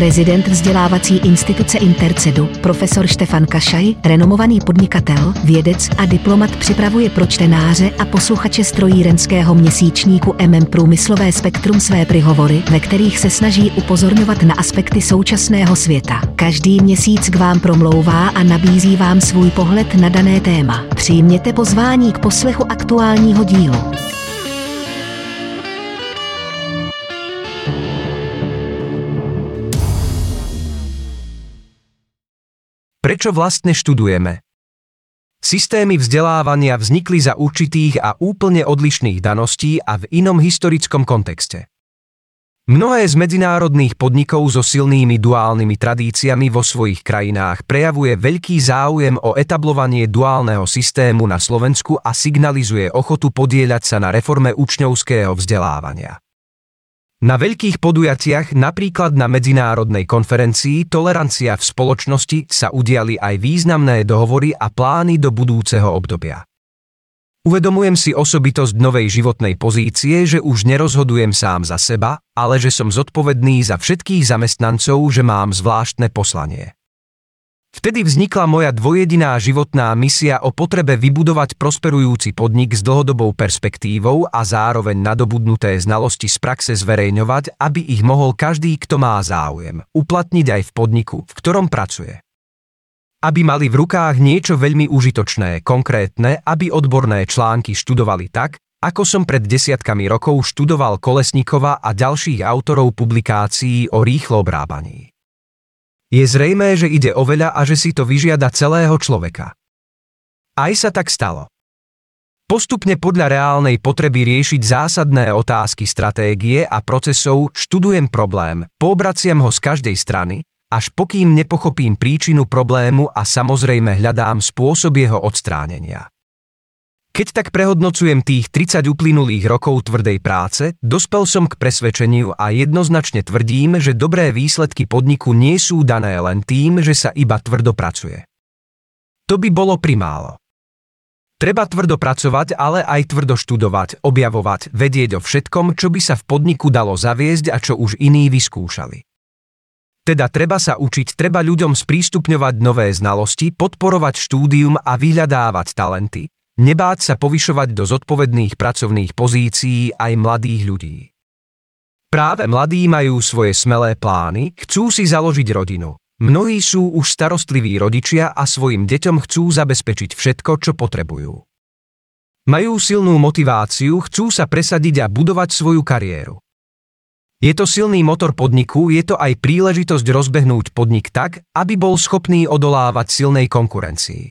Prezident vzdělávací instituce Intercedu, profesor Štefan Kašaj, renomovaný podnikatel, vědec a diplomat připravuje pro čtenáře a posluchače strojírenského měsíčníku MM Průmyslové spektrum své prihovory, ve kterých se snaží upozorňovat na aspekty současného světa. Každý měsíc k vám promlouvá a nabízí vám svůj pohled na dané téma. Přijměte pozvání k poslechu aktuálního dílu. Prečo vlastne študujeme? Systémy vzdelávania vznikli za určitých a úplne odlišných daností a v inom historickom kontexte. Mnohé z medzinárodných podnikov so silnými duálnymi tradíciami vo svojich krajinách prejavuje veľký záujem o etablovanie duálneho systému na Slovensku a signalizuje ochotu podieľať sa na reforme učňovského vzdelávania. Na veľkých podujatiach, napríklad na medzinárodnej konferencii Tolerancia v spoločnosti, sa udiali aj významné dohovory a plány do budúceho obdobia. Uvedomujem si osobitosť novej životnej pozície, že už nerozhodujem sám za seba, ale že som zodpovedný za všetkých zamestnancov, že mám zvláštne poslanie. Vtedy vznikla moja dvojediná životná misia o potrebe vybudovať prosperujúci podnik s dlhodobou perspektívou a zároveň nadobudnuté znalosti z praxe zverejňovať, aby ich mohol každý, kto má záujem, uplatniť aj v podniku, v ktorom pracuje. Aby mali v rukách niečo veľmi užitočné, konkrétne, aby odborné články študovali tak, ako som pred desiatkami rokov študoval Kolesníkova a ďalších autorov publikácií o rýchlo obrábaní. Je zrejmé, že ide o veľa a že si to vyžiada celého človeka. Aj sa tak stalo. Postupne podľa reálnej potreby riešiť zásadné otázky stratégie a procesov študujem problém, poobraciam ho z každej strany, až pokým nepochopím príčinu problému a samozrejme hľadám spôsob jeho odstránenia. Keď tak prehodnocujem tých 30 uplynulých rokov tvrdej práce, dospel som k presvedčeniu a jednoznačne tvrdím, že dobré výsledky podniku nie sú dané len tým, že sa iba tvrdo pracuje. To by bolo primálo. Treba tvrdo pracovať, ale aj tvrdo študovať, objavovať, vedieť o všetkom, čo by sa v podniku dalo zaviesť a čo už iní vyskúšali. Teda treba sa učiť, treba ľuďom sprístupňovať nové znalosti, podporovať štúdium a vyhľadávať talenty, Nebáť sa povyšovať do zodpovedných pracovných pozícií aj mladých ľudí. Práve mladí majú svoje smelé plány, chcú si založiť rodinu. Mnohí sú už starostliví rodičia a svojim deťom chcú zabezpečiť všetko, čo potrebujú. Majú silnú motiváciu, chcú sa presadiť a budovať svoju kariéru. Je to silný motor podniku, je to aj príležitosť rozbehnúť podnik tak, aby bol schopný odolávať silnej konkurencii.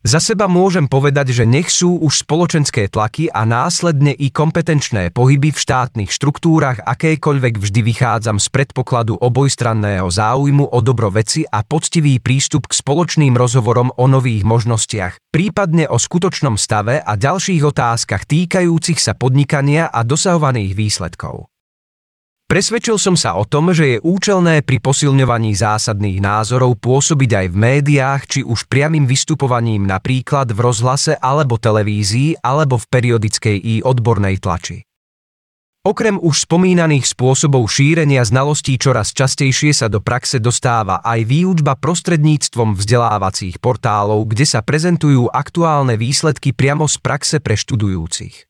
Za seba môžem povedať, že nech sú už spoločenské tlaky a následne i kompetenčné pohyby v štátnych štruktúrach akékoľvek vždy vychádzam z predpokladu obojstranného záujmu o dobro veci a poctivý prístup k spoločným rozhovorom o nových možnostiach, prípadne o skutočnom stave a ďalších otázkach týkajúcich sa podnikania a dosahovaných výsledkov. Presvedčil som sa o tom, že je účelné pri posilňovaní zásadných názorov pôsobiť aj v médiách, či už priamým vystupovaním napríklad v rozhlase alebo televízii alebo v periodickej i odbornej tlači. Okrem už spomínaných spôsobov šírenia znalostí čoraz častejšie sa do praxe dostáva aj výučba prostredníctvom vzdelávacích portálov, kde sa prezentujú aktuálne výsledky priamo z praxe pre študujúcich.